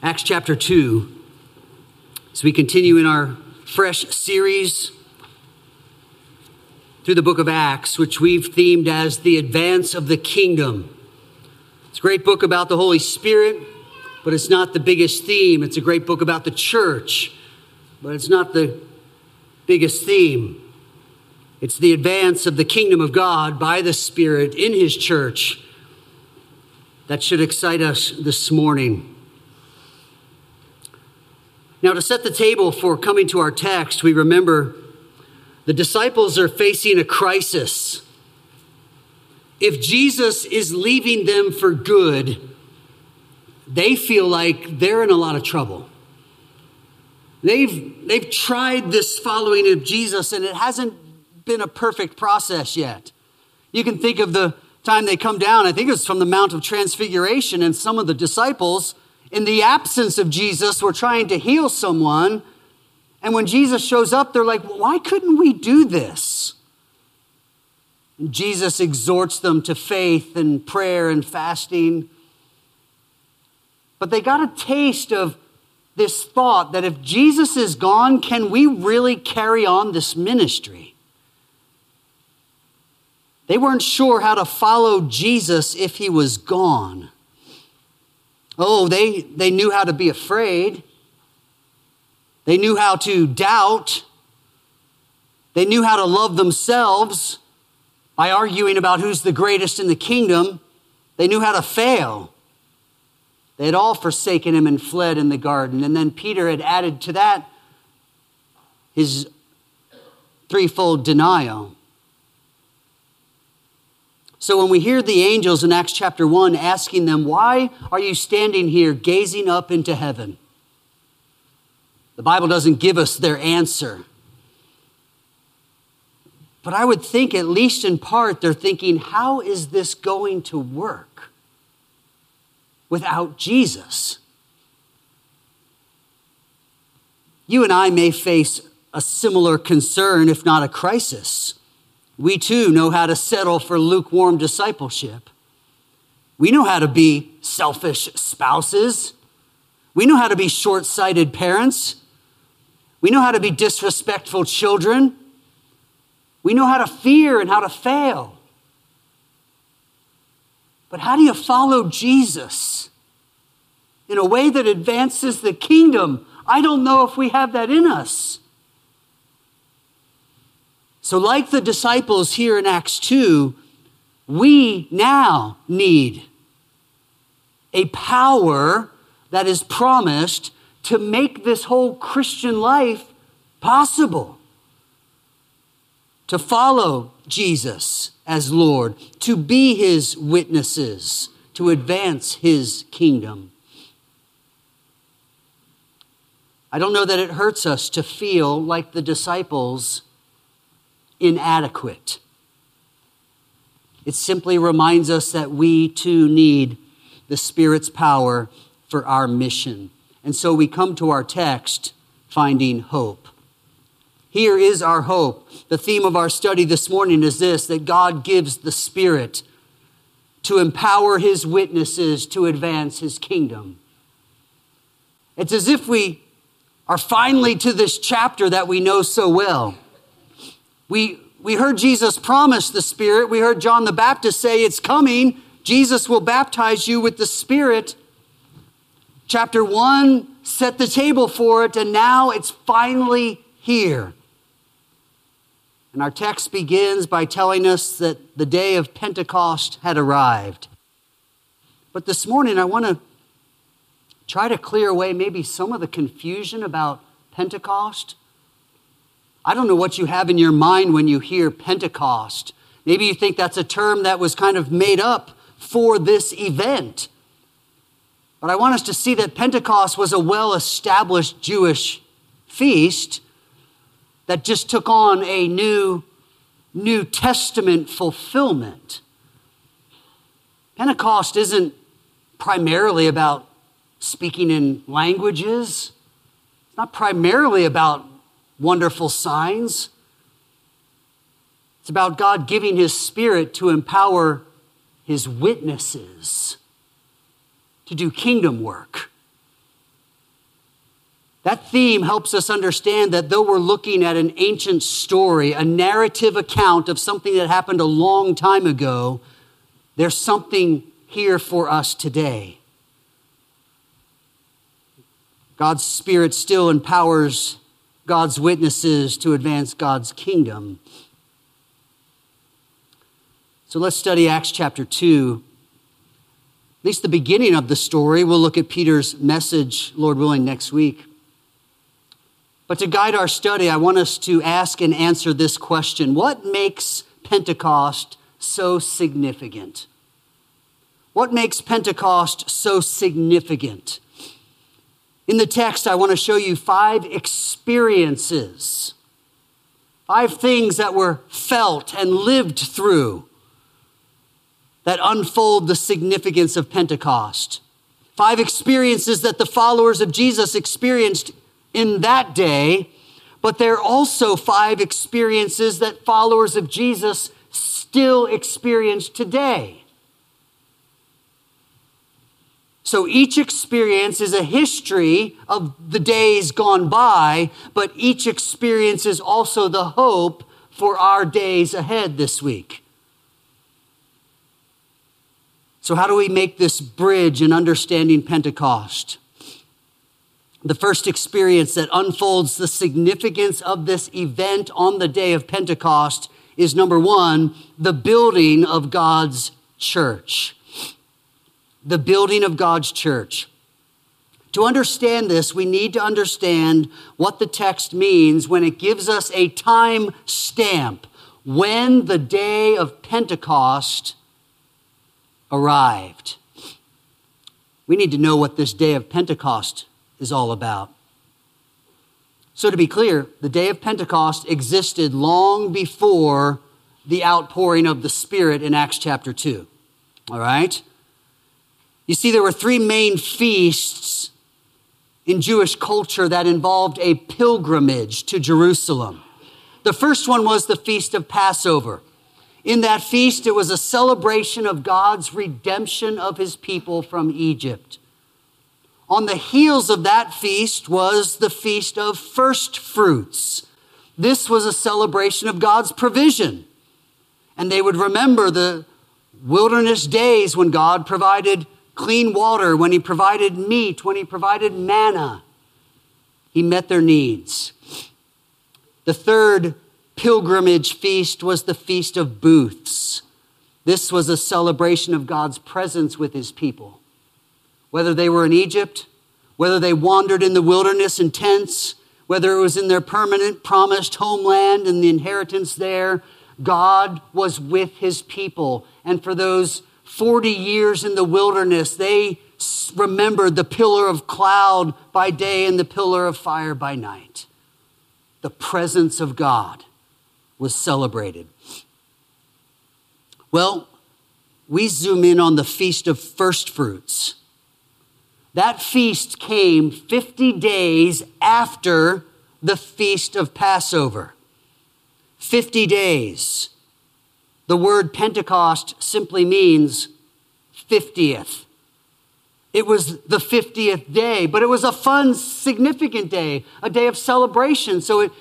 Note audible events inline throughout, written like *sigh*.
Acts chapter 2, as we continue in our fresh series through the book of Acts, which we've themed as the advance of the kingdom. It's a great book about the Holy Spirit, but it's not the biggest theme. It's a great book about the church, but it's not the biggest theme. It's the advance of the kingdom of God by the Spirit in His church that should excite us this morning. Now, to set the table for coming to our text, we remember the disciples are facing a crisis. If Jesus is leaving them for good, they feel like they're in a lot of trouble. They've, they've tried this following of Jesus, and it hasn't been a perfect process yet. You can think of the time they come down, I think it was from the Mount of Transfiguration, and some of the disciples in the absence of Jesus, were trying to heal someone. And when Jesus shows up, they're like, why couldn't we do this? And Jesus exhorts them to faith and prayer and fasting. But they got a taste of this thought that if Jesus is gone, can we really carry on this ministry? They weren't sure how to follow Jesus if he was gone. Oh, they, they knew how to be afraid. They knew how to doubt. They knew how to love themselves by arguing about who's the greatest in the kingdom. They knew how to fail. They had all forsaken him and fled in the garden. And then Peter had added to that his threefold denial. So when we hear the angels in Acts chapter 1 asking them, Why are you standing here gazing up into heaven? The Bible doesn't give us their answer. But I would think, at least in part, they're thinking, How is this going to work without Jesus? You and I may face a similar concern, if not a crisis we too know how to settle for lukewarm discipleship. We know how to be selfish spouses. We know how to be short sighted parents. We know how to be disrespectful children. We know how to fear and how to fail. But how do you follow Jesus in a way that advances the kingdom? I don't know if we have that in us. So, like the disciples here in Acts 2, we now need a power that is promised to make this whole Christian life possible. To follow Jesus as Lord, to be his witnesses, to advance his kingdom. I don't know that it hurts us to feel like the disciples inadequate. It simply reminds us that we too need the Spirit's power for our mission. And so we come to our text finding hope. Here is our hope. The theme of our study this morning is this that God gives the Spirit to empower His witnesses to advance His kingdom. It's as if we are finally to this chapter that we know so well. We, we heard Jesus promise the Spirit. We heard John the Baptist say it's coming. Jesus will baptize you with the Spirit. Chapter 1 set the table for it, and now it's finally here. And our text begins by telling us that the day of Pentecost had arrived. But this morning, I want to try to clear away maybe some of the confusion about Pentecost. I don't know what you have in your mind when you hear Pentecost. Maybe you think that's a term that was kind of made up for this event. But I want us to see that Pentecost was a well established Jewish feast that just took on a new New Testament fulfillment. Pentecost isn't primarily about speaking in languages, it's not primarily about wonderful signs. It's about God giving His Spirit to empower His witnesses to do kingdom work. That theme helps us understand that though we're looking at an ancient story, a narrative account of something that happened a long time ago, there's something here for us today. God's Spirit still empowers God's witnesses to advance God's kingdom. So let's study Acts chapter 2. At least the beginning of the story. We'll look at Peter's message, Lord willing, next week. But to guide our study, I want us to ask and answer this question What makes Pentecost so significant? What makes Pentecost so significant? In the text, I want to show you five experiences, five things that were felt and lived through that unfold the significance of Pentecost. Five experiences that the followers of Jesus experienced in that day, but there are also five experiences that followers of Jesus still experience today. So each experience is a history of the days gone by, but each experience is also the hope for our days ahead this week. So, how do we make this bridge in understanding Pentecost? the first experience that unfolds the significance of this event on the day of Pentecost is number one, the building of God's church. The building of God's church. To understand this, we need to understand what the text means when it gives us a time stamp when the day of Pentecost arrived. We need to know what this day of Pentecost is all about. So, to be clear, the day of Pentecost existed long before the outpouring of the Spirit in Acts chapter 2. All right? You see, there were three main feasts in Jewish culture that involved a pilgrimage to Jerusalem. The first one was the Feast of Passover. In that feast, it was a celebration of God's redemption of his people from Egypt. On the heels of that feast was the Feast of First Fruits. This was a celebration of God's provision. And they would remember the wilderness days when God provided clean water, when He provided meat, when He provided manna. He met their needs. The third pilgrimage feast was the Feast of Booths. This was a celebration of God's presence with His people whether they were in Egypt, whether they wandered in the wilderness in tents, whether it was in their permanent promised homeland and the inheritance there, God was with his people. And for those 40 years in the wilderness, they remembered the pillar of cloud by day and the pillar of fire by night. The presence of God was celebrated. Well, we zoom in on the Feast of First Fruits. That feast came 50 days after the feast of Passover. 50 days. The word Pentecost simply means 50th. It was the 50th day, but it was a fun, significant day, a day of celebration. So it,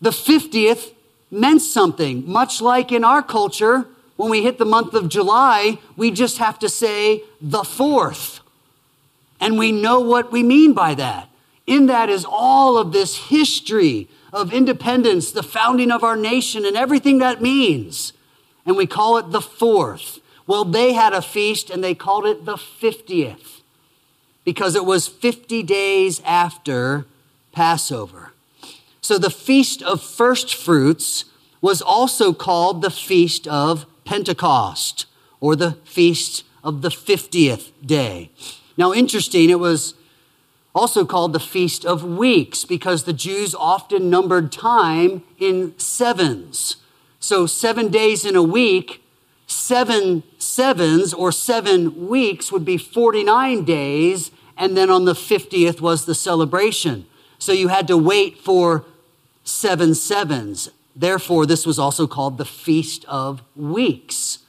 the 50th meant something, much like in our culture, when we hit the month of July, we just have to say the fourth and we know what we mean by that. In that is all of this history of independence, the founding of our nation, and everything that means. And we call it the fourth. Well, they had a feast and they called it the 50th because it was 50 days after Passover. So the feast of first fruits was also called the feast of Pentecost or the feast of the 50th day. Now, interesting, it was also called the Feast of Weeks because the Jews often numbered time in sevens. So, seven days in a week, seven sevens or seven weeks would be 49 days, and then on the 50th was the celebration. So, you had to wait for seven sevens. Therefore, this was also called the Feast of Weeks.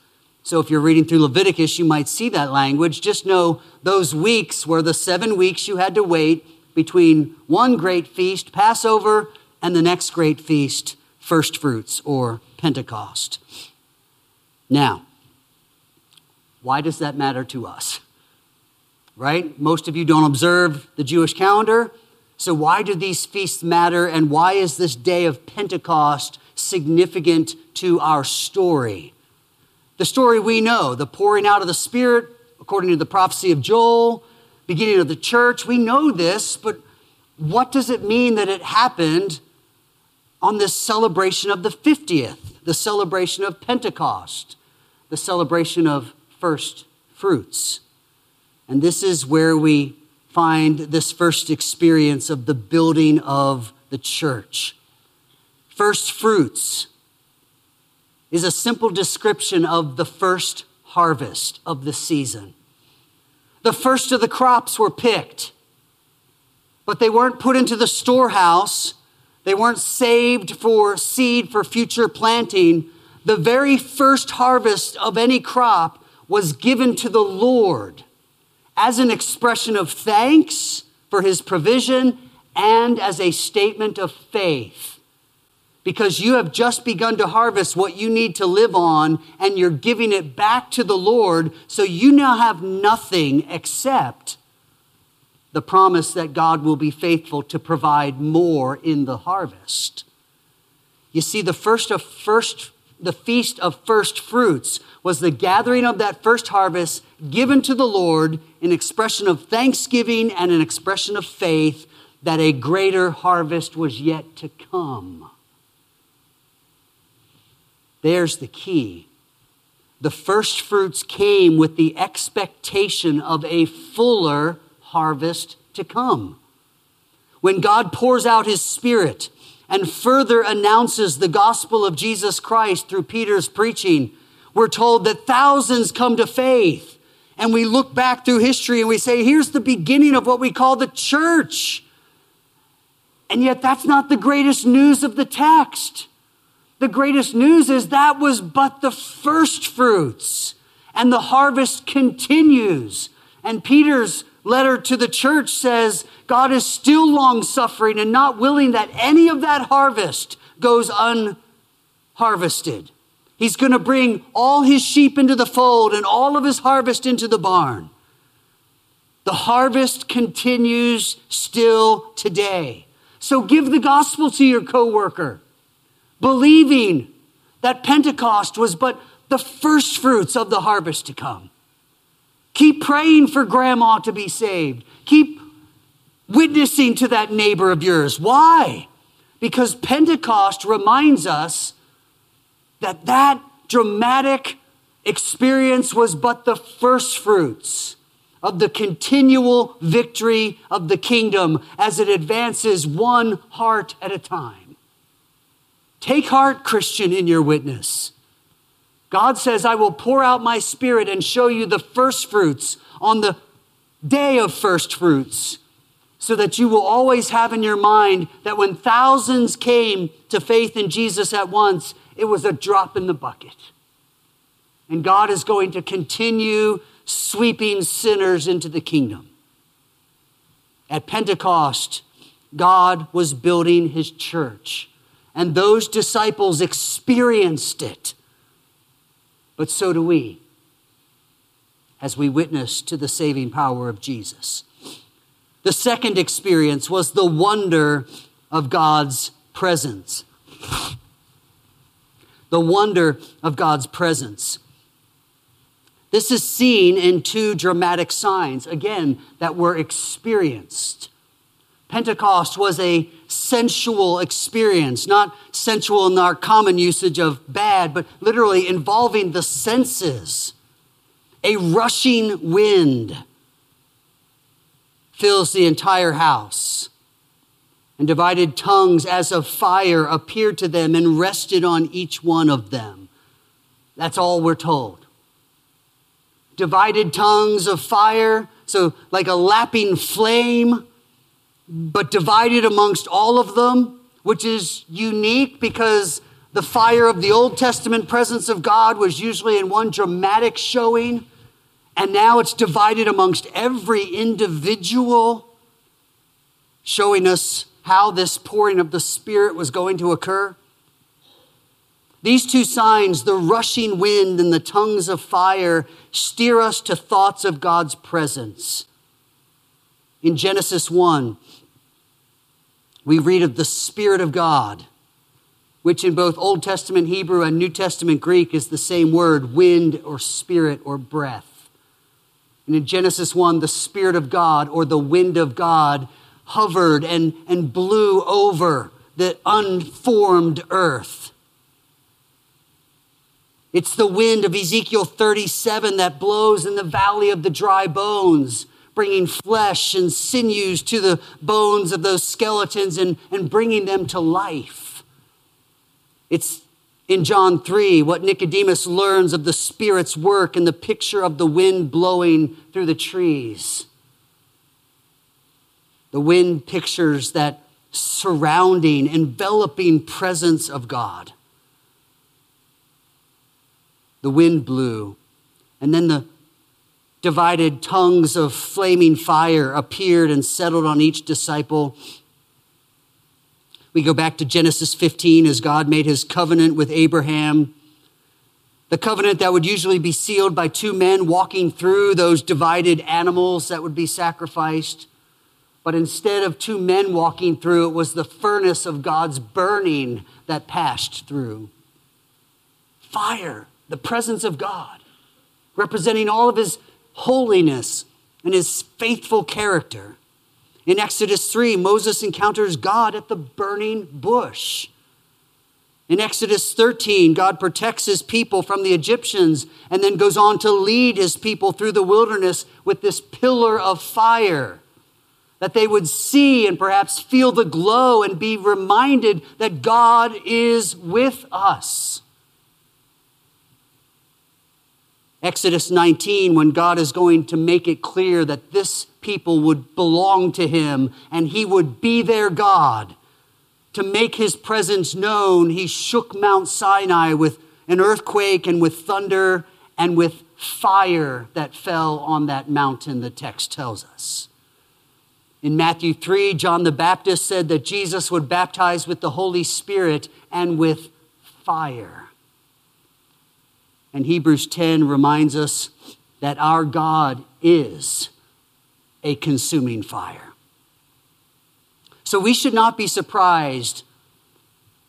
So if you're reading through Leviticus, you might see that language. Just know those weeks were the seven weeks you had to wait between one great feast, Passover, and the next great feast, first fruits or Pentecost. Now, why does that matter to us? Right? Most of you don't observe the Jewish calendar. So, why do these feasts matter, and why is this day of Pentecost significant to our story? The story we know, the pouring out of the Spirit, according to the prophecy of Joel, beginning of the church, we know this, but what does it mean that it happened on this celebration of the 50th, the celebration of Pentecost, the celebration of first fruits? And this is where we find this first experience of the building of the church. First fruits is a simple description of the first harvest of the season. The first of the crops were picked, but they weren't put into the storehouse. They weren't saved for seed for future planting. The very first harvest of any crop was given to the Lord as an expression of thanks for his provision and as a statement of faith. Because you have just begun to harvest what you need to live on, and you're giving it back to the Lord, so you now have nothing except the promise that God will be faithful to provide more in the harvest. You see, the first of first the feast of first fruits was the gathering of that first harvest given to the Lord in expression of thanksgiving and an expression of faith that a greater harvest was yet to come. There's the key. The first fruits came with the expectation of a fuller harvest to come. When God pours out his spirit, and further announces the gospel of Jesus Christ through Peter's preaching, we're told that thousands come to faith. And we look back through history and we say, here's the beginning of what we call the church. And yet, that's not the greatest news of the text. The greatest news is that was but the first fruits, and the harvest continues. And Peter's letter to the church says God is still long suffering and not willing that any of that harvest goes unharvested. He's going to bring all his sheep into the fold and all of his harvest into the barn. The harvest continues still today. So give the gospel to your coworker, believing that Pentecost was but the first fruits of the harvest to come. Keep praying for grandma to be saved. Keep witnessing to that neighbor of yours. Why? Because Pentecost reminds us that that dramatic experience was but the first fruits of the continual victory of the kingdom as it advances one heart at a time. Take heart, Christian, in your witness. God says, I will pour out my spirit and show you the first fruits on the day of first fruits, so that you will always have in your mind that when thousands came to faith in Jesus at once, it was a drop in the bucket. And God is going to continue sweeping sinners into the kingdom. At Pentecost, God was building his church, and those disciples experienced it but so do we as we witness to the saving power of Jesus. The second experience was the wonder of God's presence. The wonder of God's presence. This is seen in two dramatic signs, again, that were experienced. Pentecost was a sensual experience, not sensual in our common usage of bad, but literally involving the senses. A rushing wind fills the entire house, and divided tongues as of fire appeared to them and rested on each one of them. That's all we're told. Divided tongues of fire, so like a lapping flame but divided amongst all of them, which is unique because the fire of the Old Testament presence of God was usually in one dramatic showing, and now it's divided amongst every individual. showing us how this pouring of the Spirit was going to occur. These two signs, the rushing wind and the tongues of fire, steer us to thoughts of God's presence. In Genesis 1, we read of the Spirit of God, which in both Old Testament Hebrew and New Testament Greek is the same word wind or spirit or breath. And in Genesis 1, the Spirit of God or the wind of God hovered and, and blew over the unformed earth. It's the wind of Ezekiel 37 that blows in the valley of the dry bones, bringing flesh and sinews to the bones of those skeletons and, and bringing them to life. It's in John 3 what Nicodemus learns of the Spirit's work and the picture of the wind blowing through the trees. The wind pictures that surrounding, enveloping presence of God. The wind blew, and then the divided tongues of flaming fire appeared and settled on each disciple. We go back to Genesis 15 as God made his covenant with Abraham. The covenant that would usually be sealed by two men walking through those divided animals that would be sacrificed. But instead of two men walking through, it was the furnace of God's burning that passed through. Fire, the presence of God, representing all of his holiness and his faithful character. In Exodus 3, Moses encounters God at the burning bush. In Exodus 13, God protects his people from the Egyptians and then goes on to lead his people through the wilderness with this pillar of fire that they would see and perhaps feel the glow and be reminded that God is with us. Exodus 19, when God is going to make it clear that this people would belong to him and he would be their God. To make his presence known, he shook Mount Sinai with an earthquake and with thunder and with fire that fell on that mountain, the text tells us. In Matthew 3, John the Baptist said that Jesus would baptize with the Holy Spirit and with fire. And Hebrews 10 reminds us that our God is a consuming fire. So we should not be surprised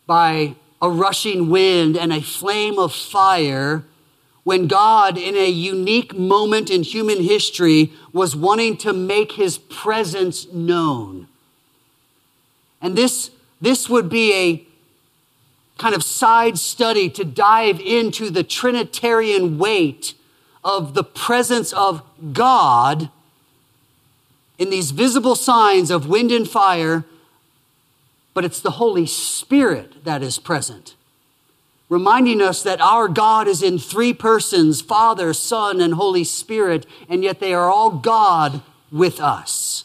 by a rushing wind and a flame of fire when God, in a unique moment in human history, was wanting to make his presence known. And this, this would be a kind of side study to dive into the Trinitarian weight of the presence of God in these visible signs of wind and fire, but it's the Holy Spirit that is present reminding us that our God is in three persons Father, Son, and Holy Spirit, and yet they are all God with us.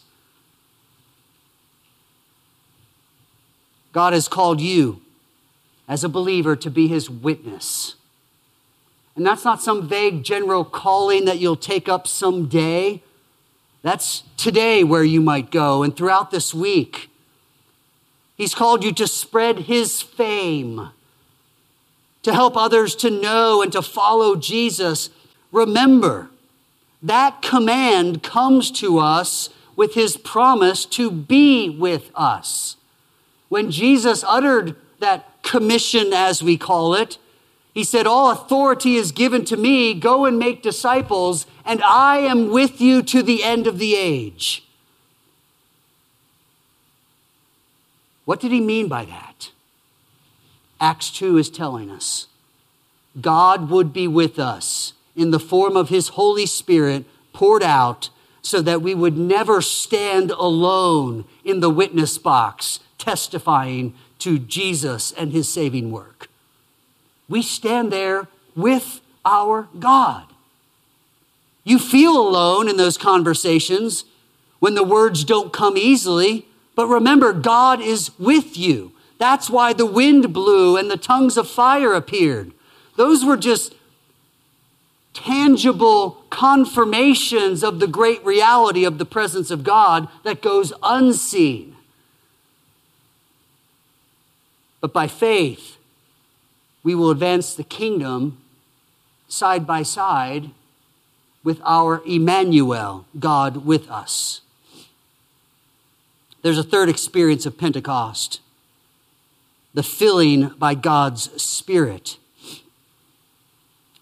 God has called you as a believer to be his witness. And that's not some vague general calling that you'll take up someday. That's today where you might go and throughout this week. He's called you to spread his fame to help others to know and to follow Jesus, remember that command comes to us with his promise to be with us. When Jesus uttered that commission, as we call it, he said, All authority is given to me. Go and make disciples, and I am with you to the end of the age. What did he mean by that? Acts 2 is telling us God would be with us in the form of his Holy Spirit poured out so that we would never stand alone in the witness box testifying to Jesus and his saving work. We stand there with our God. You feel alone in those conversations when the words don't come easily, but remember, God is with you. That's why the wind blew and the tongues of fire appeared. Those were just tangible confirmations of the great reality of the presence of God that goes unseen. But by faith, we will advance the kingdom side by side with our Emmanuel, God with us. There's a third experience of Pentecost the filling by God's Spirit.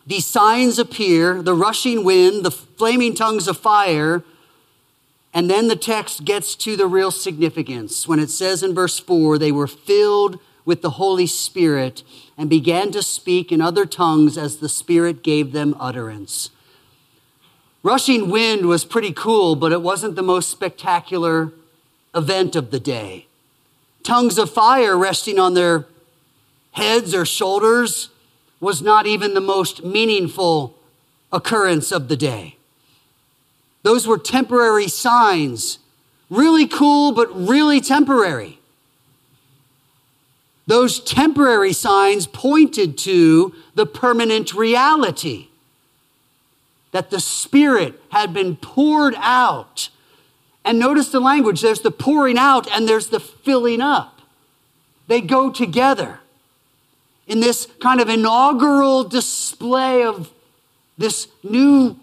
These signs appear the rushing wind, the flaming tongues of fire, and then the text gets to the real significance when it says in verse 4 they were filled with the Holy Spirit and began to speak in other tongues as the Spirit gave them utterance. Rushing wind was pretty cool, but it wasn't the most spectacular event of the day. Tongues of fire resting on their heads or shoulders was not even the most meaningful occurrence of the day. Those were temporary signs. Really cool, but really temporary. Those temporary signs pointed to the permanent reality that the Spirit had been poured out. And notice the language there's the pouring out and there's the filling up. They go together in this kind of inaugural display of this new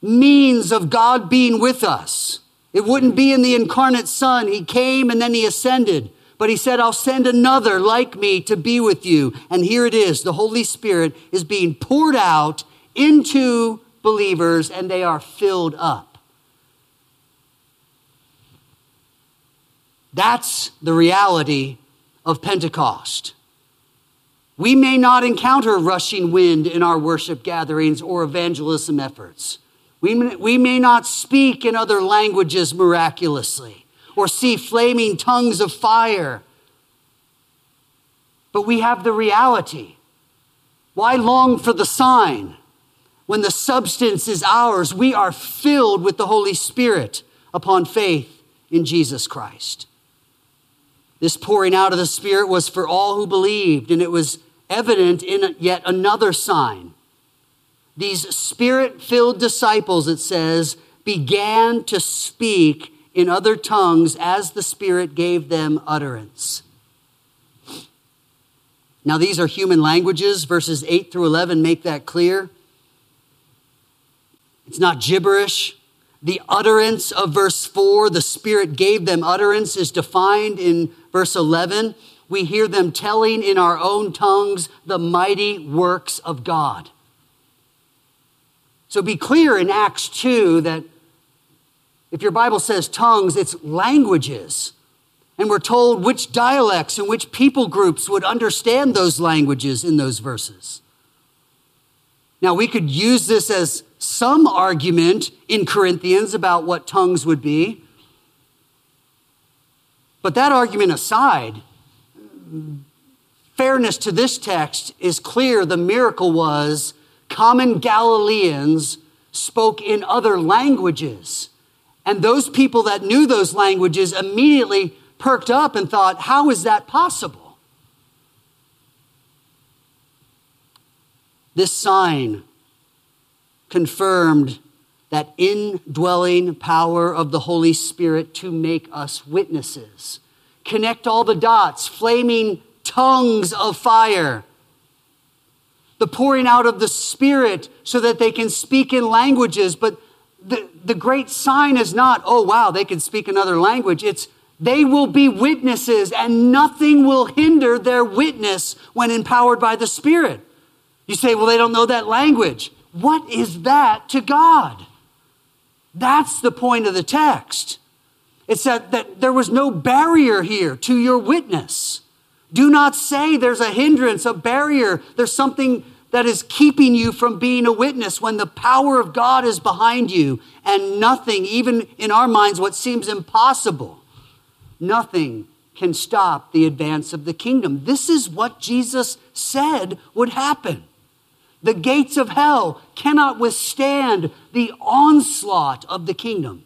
means of God being with us. It wouldn't be in the incarnate Son. He came and then he ascended. But he said, I'll send another like me to be with you. And here it is the Holy Spirit is being poured out into believers and they are filled up. That's the reality of Pentecost. We may not encounter rushing wind in our worship gatherings or evangelism efforts. We may, we may not speak in other languages miraculously or see flaming tongues of fire, but we have the reality. Why long for the sign when the substance is ours? We are filled with the Holy Spirit upon faith in Jesus Christ. This pouring out of the Spirit was for all who believed, and it was evident in yet another sign these spirit filled disciples, it says, began to speak in other tongues as the Spirit gave them utterance. Now, these are human languages. Verses 8 through 11 make that clear. It's not gibberish. The utterance of verse 4, the Spirit gave them utterance, is defined in verse 11. We hear them telling in our own tongues the mighty works of God. So be clear in Acts 2 that if your Bible says tongues, it's languages. And we're told which dialects and which people groups would understand those languages in those verses. Now, we could use this as some argument in Corinthians about what tongues would be. But that argument aside, fairness to this text is clear the miracle was common Galileans spoke in other languages. And those people that knew those languages immediately perked up and thought, how is that possible? This sign confirmed that indwelling power of the Holy Spirit to make us witnesses. Connect all the dots, flaming tongues of fire the pouring out of the Spirit so that they can speak in languages. But the, the great sign is not, oh, wow, they can speak another language. It's they will be witnesses, and nothing will hinder their witness when empowered by the Spirit. You say, well, they don't know that language. What is that to God? That's the point of the text. It's that, that there was no barrier here to your witness. Do not say there's a hindrance, a barrier, there's something that is keeping you from being a witness when the power of God is behind you and nothing, even in our minds, what seems impossible, nothing can stop the advance of the kingdom. This is what Jesus said would happen. The gates of hell cannot withstand the onslaught of the kingdom.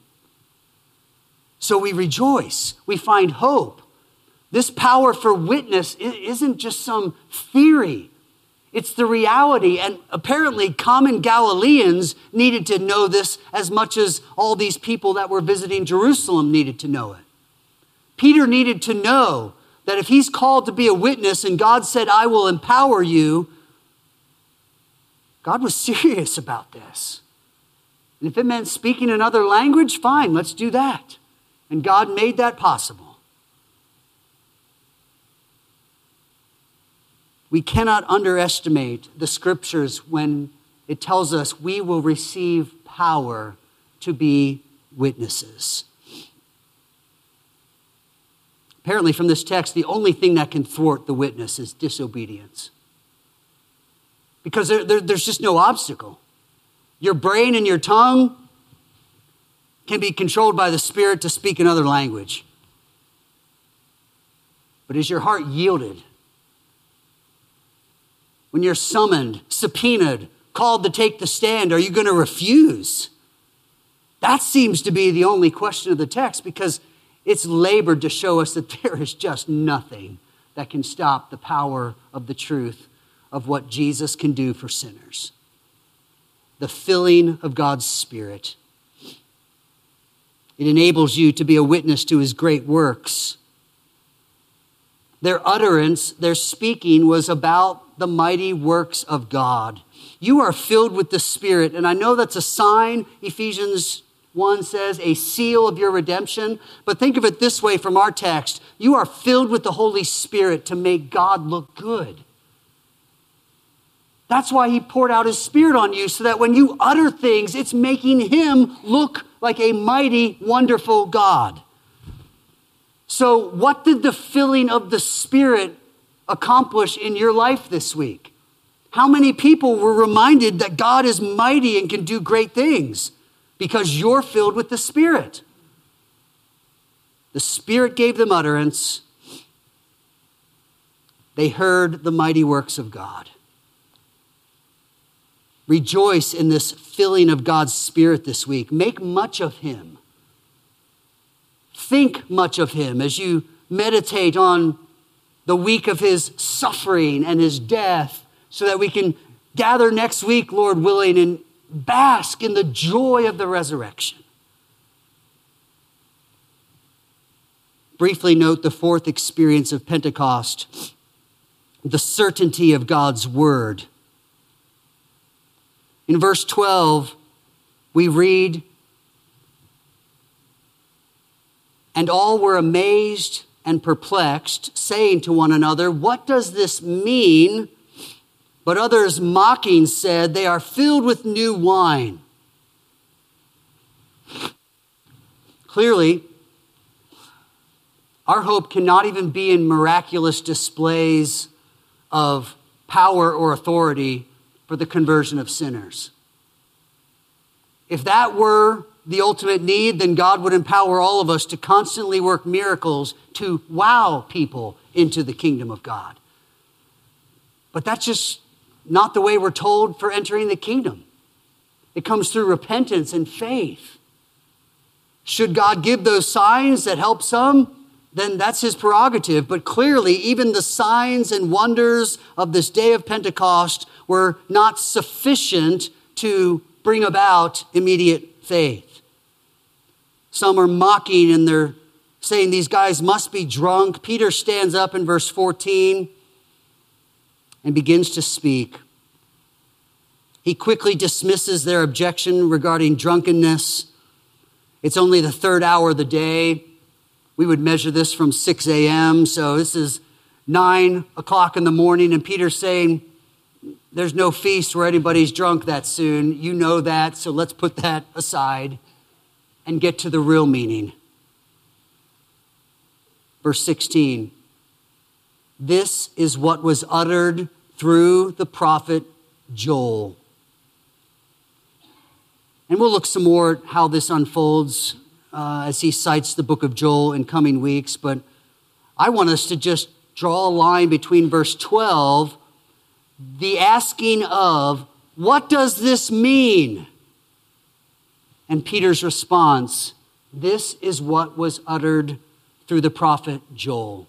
So we rejoice, we find hope. This power for witness isn't just some theory it's the reality. And apparently, common Galileans needed to know this as much as all these people that were visiting Jerusalem needed to know it. Peter needed to know that if he's called to be a witness and God said, I will empower you, God was *laughs* serious about this. And if it meant speaking another language, fine, let's do that. And God made that possible. We cannot underestimate the scriptures when it tells us we will receive power to be witnesses. Apparently, from this text, the only thing that can thwart the witness is disobedience. Because there, there, there's just no obstacle. Your brain and your tongue can be controlled by the Spirit to speak another language. But is your heart yielded? When you're summoned, subpoenaed, called to take the stand, are you going to refuse? That seems to be the only question of the text because it's labored to show us that *laughs* there is just nothing that can stop the power of the truth of what Jesus can do for sinners. The filling of God's Spirit. It enables you to be a witness to his great works. Their utterance, their speaking was about the mighty works of God. You are filled with the Spirit, and I know that's a sign, Ephesians 1 says, a seal of your redemption. But think of it this way from our text you are filled with the Holy Spirit to make God look good. That's why he poured out his spirit on you, so that when you utter things, it's making him look like a mighty, wonderful God. So, what did the filling of the Spirit accomplish in your life this week? How many people were reminded that God is mighty and can do great things? because you're filled with the Spirit. The Spirit gave them utterance. They heard the mighty works of God. Rejoice in this filling of God's Spirit this week. Make much of Him. Think much of Him as you meditate on the week of His suffering and His death so that we can gather next week, Lord willing, and bask in the joy of the resurrection. Briefly note the fourth experience of Pentecost the certainty of God's word. In verse 12, we read, And all were amazed and perplexed, saying to one another, What does this mean? But others mocking said, They are filled with new wine. Clearly, our hope cannot even be in miraculous displays of power or authority for the conversion of sinners. If that were the ultimate need, then God would empower all of us to constantly work miracles to wow people into the kingdom of God. But that's just not the way we're told for entering the kingdom. It comes through repentance and faith. Should God give those signs that help some? Then that's his prerogative. But clearly, even the signs and wonders of this day of Pentecost were not sufficient to bring about immediate faith. Some are mocking and they're saying these guys must be drunk. Peter stands up in verse 14 and begins to speak. He quickly dismisses their objection regarding drunkenness. It's only the third hour of the day. We would measure this from 6 a.m., so this is 9 o'clock in the morning, and Peter's saying, There's no feast where anybody's drunk that soon. You know that, so let's put that aside and get to the real meaning. Verse 16 This is what was uttered through the prophet Joel. And we'll look some more at how this unfolds uh, as he cites the book of Joel in coming weeks. But I want us to just draw a line between verse 12, the asking of, What does this mean? And Peter's response, This is what was uttered through the prophet Joel.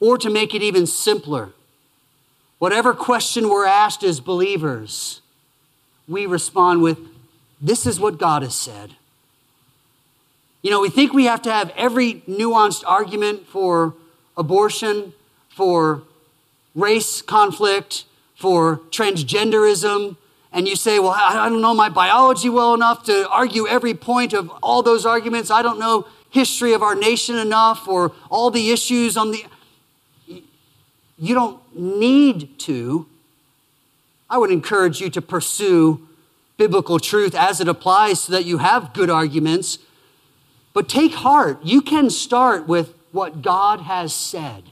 Or to make it even simpler, Whatever question we're asked as believers, we respond with, This is what God has said. You know, we think we have to have every nuanced argument for abortion, for race conflict, for transgenderism, and you say, Well, I don't know my biology well enough to argue every point of all those arguments. I don't know history of our nation enough or all the issues on the. You don't need to. I would encourage you to pursue biblical truth as it applies so that you have good arguments. But take heart. You can start with what God has said.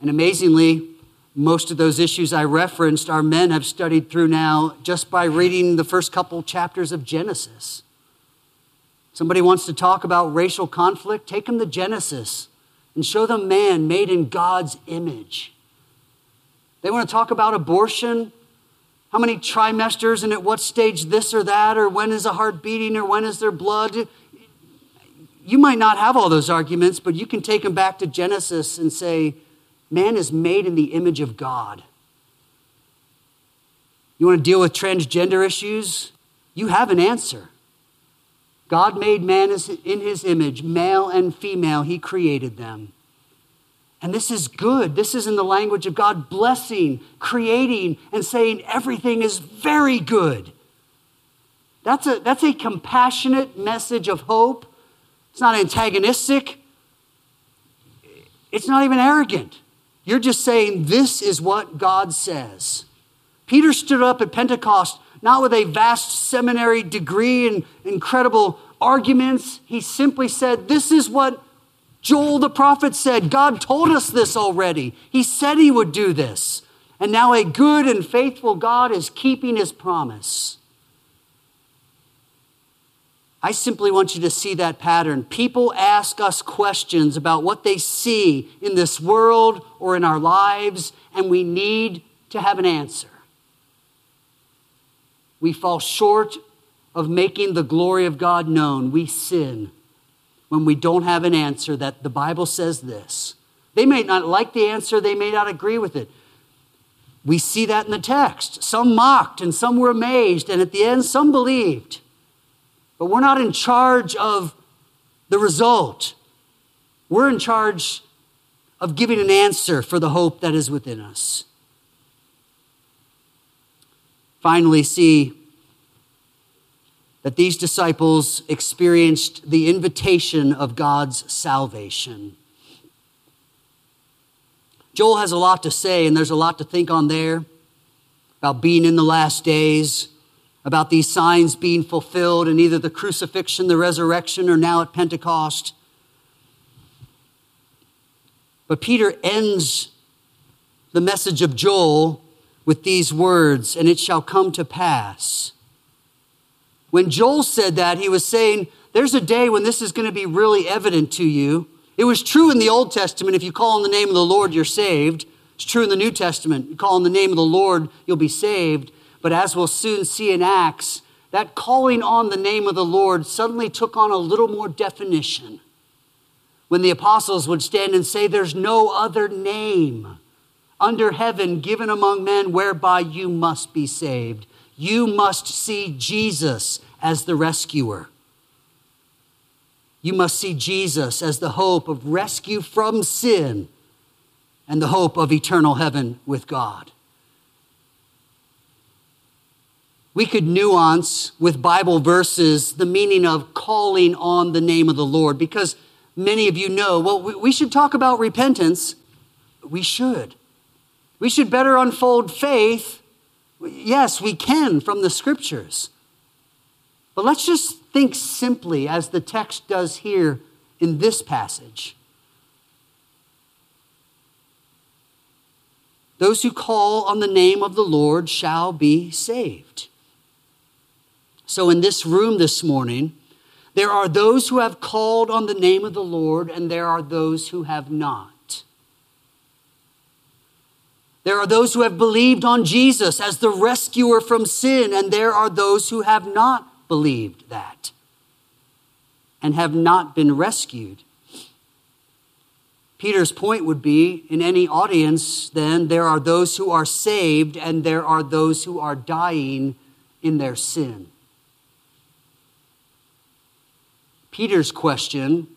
And amazingly, most of those issues I referenced, our men have studied through now just by reading the first couple chapters of Genesis. Somebody wants to talk about racial conflict, take them to Genesis and show them man made in God's image. They want to talk about abortion, how many trimesters and at what stage this or that, or when is a heart beating, or when is there blood. You might not have all those arguments, but you can take them back to Genesis and say, Man is made in the image of God. You want to deal with transgender issues? You have an answer. God made man in his image, male and female, he created them. And this is good. This is in the language of God blessing, creating, and saying everything is very good. That's a, that's a compassionate message of hope. It's not antagonistic, it's not even arrogant. You're just saying, This is what God says. Peter stood up at Pentecost not with a vast seminary degree and incredible arguments. He simply said, This is what Joel the prophet said. God told us this already. He said he would do this. And now a good and faithful God is keeping his promise. I simply want you to see that pattern. People ask us questions about what they see in this world or in our lives, and we need to have an answer. We fall short of making the glory of God known. We sin when we don't have an answer that the Bible says this. They may not like the answer, they may not agree with it. We see that in the text. Some mocked and some were amazed, and at the end, some believed. But we're not in charge of the result. We're in charge of giving an answer for the hope that is within us. Finally, see that these disciples experienced the invitation of God's salvation. Joel has a lot to say, and there's a lot to think on there about being in the last days about these signs being fulfilled in either the crucifixion, the resurrection, or now at Pentecost. But Peter ends the message of Joel with these words, and it shall come to pass. When Joel said that, he was saying, There's a day when this is going to be really evident to you. It was true in the Old Testament. If you call on the name of the Lord, you're saved. It's true in the New Testament. You call on the name of the Lord, you'll be saved. But as we'll soon see in Acts, that calling on the name of the Lord suddenly took on a little more definition. When the apostles would stand and say, There's no other name under heaven given among men whereby you must be saved. You must see Jesus as the rescuer. You must see Jesus as the hope of rescue from sin and the hope of eternal heaven with God. We could nuance with Bible verses the meaning of calling on the name of the Lord because many of you know, well, we should talk about repentance. We should. We should better unfold faith. Yes, we can from the scriptures. But let's just think simply as the text does here in this passage. Those who call on the name of the Lord shall be saved. So, in this room this morning, there are those who have called on the name of the Lord, and there are those who have not. There are those who have believed on Jesus as the rescuer from sin, and there are those who have not believed that and have not been rescued. Peter's point would be in any audience, then, there are those who are saved and there are those who are dying in their sin. Peter's question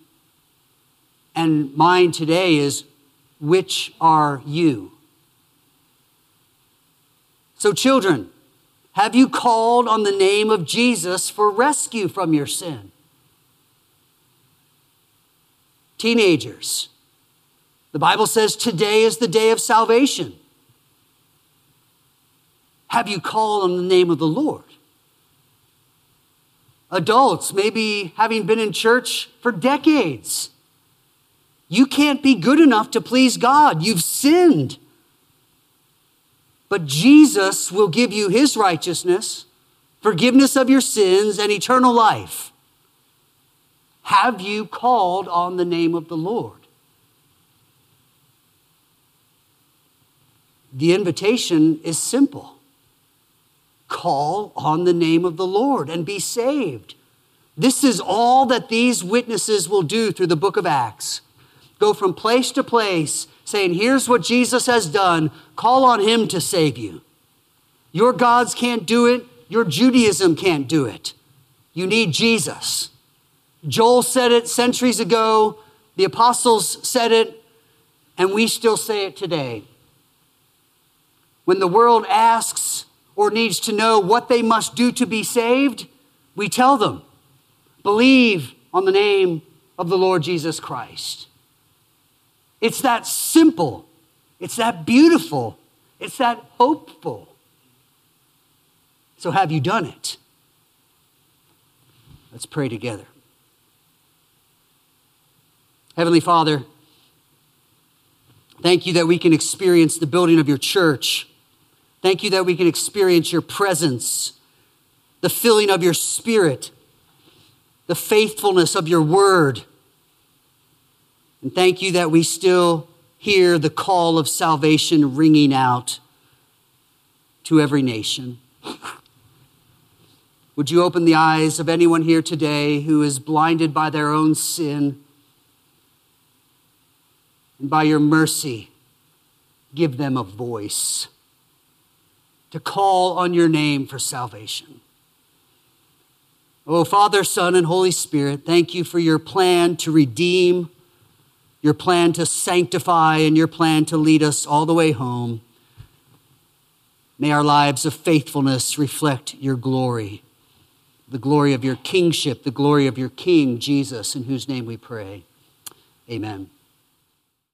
And mine today is, which are you? So, children, have you called on the name of Jesus for rescue from your sin? Teenagers, the Bible says today is the day of salvation. Have you called on the name of the Lord? Adults, maybe having been in church for decades, you can't be good enough to please God. You've sinned. But Jesus will give you his righteousness, forgiveness of your sins, and eternal life. Have you called on the name of the Lord? The invitation is simple call on the name of the Lord and be saved. This is all that these witnesses will do through the book of Acts. Go from place to place saying, Here's what Jesus has done. Call on him to save you. Your gods can't do it, your Judaism can't do it. You need Jesus. Joel said it centuries ago, the apostles said it, and we still say it today. When the world asks or needs to know what they must do to be saved, we tell them believe on the name of the Lord Jesus Christ. It's that simple, it's that beautiful, it's that hopeful. So, have you done it? Let's pray together. Heavenly Father, thank you that we can experience the building of your church. Thank you that we can experience your presence, the filling of your spirit, the faithfulness of your word. And thank you that we still hear the call of salvation ringing out to every nation. *laughs* Would you open the eyes of anyone here today who is blinded by their own sin? And by your mercy, give them a voice to call on your name for salvation. Oh, Father, Son, and Holy Spirit, thank you for your plan to redeem, your plan to sanctify, and your plan to lead us all the way home. May our lives of faithfulness reflect your glory, the glory of your kingship, the glory of your King, Jesus, in whose name we pray. Amen.